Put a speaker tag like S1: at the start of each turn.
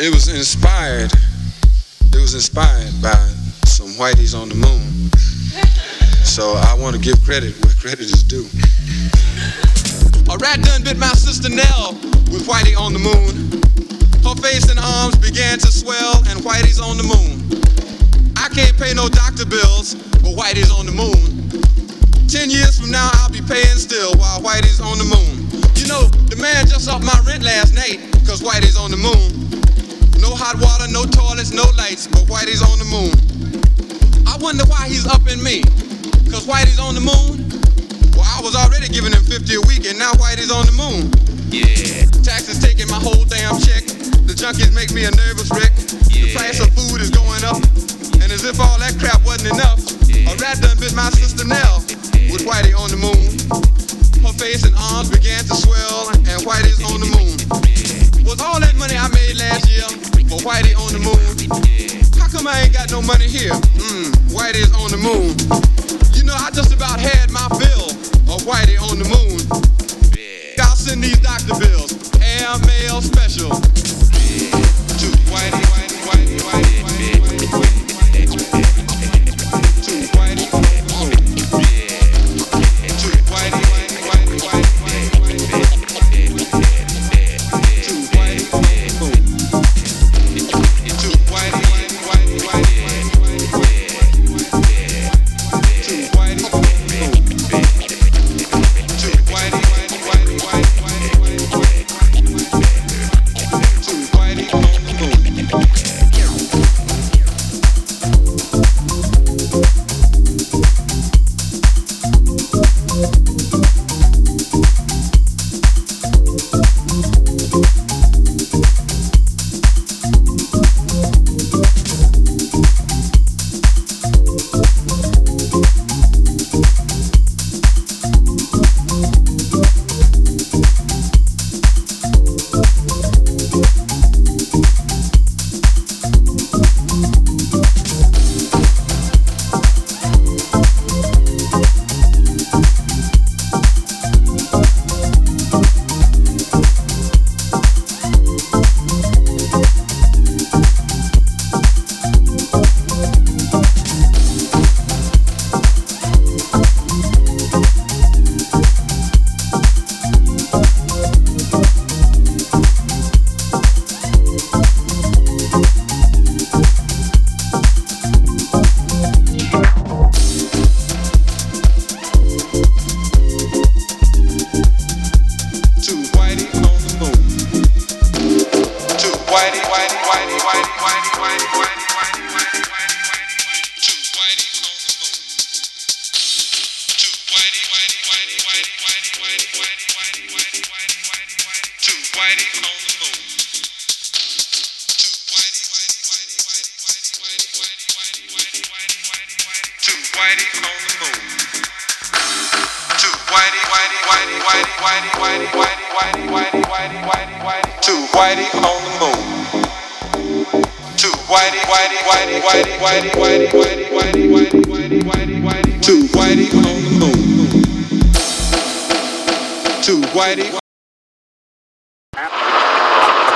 S1: it was inspired. It was inspired by some whiteys on the moon. So I want to give credit where credit is due. A rat done bit my sister Nell with Whitey on the moon. Her face and arms began to swell, and Whitey's on the moon. I can't pay no doctor bills, but Whitey's on the moon. Ten years from now, I'll be paying still while Whitey's on the moon. You know, the man just off my rent last night, cause Whitey's on the moon. No hot water, no toilets, no lights, but Whitey's on the moon. I wonder why he's up in me. Cause Whitey's on the moon. Well, I was already giving him 50 a week and now Whitey's on the moon. Yeah. Taxes taking my whole damn check. The junkies make me a nervous wreck. Yeah. The price of food is going up. And as if all that crap wasn't enough, yeah. a rat done bit my sister Nell with Whitey on the moon. Her face and arms began to swell, and Whitey's on the moon. Was all that money I made last year for Whitey on the moon? How come I ain't got no money here? Mmm, Whitey's on the moon. You know, I just about had my fill of Whitey on the moon. I'll send these doctor bills, air mail special. To Whitey, Whitey, Whitey, Whitey, Whitey, Whitey.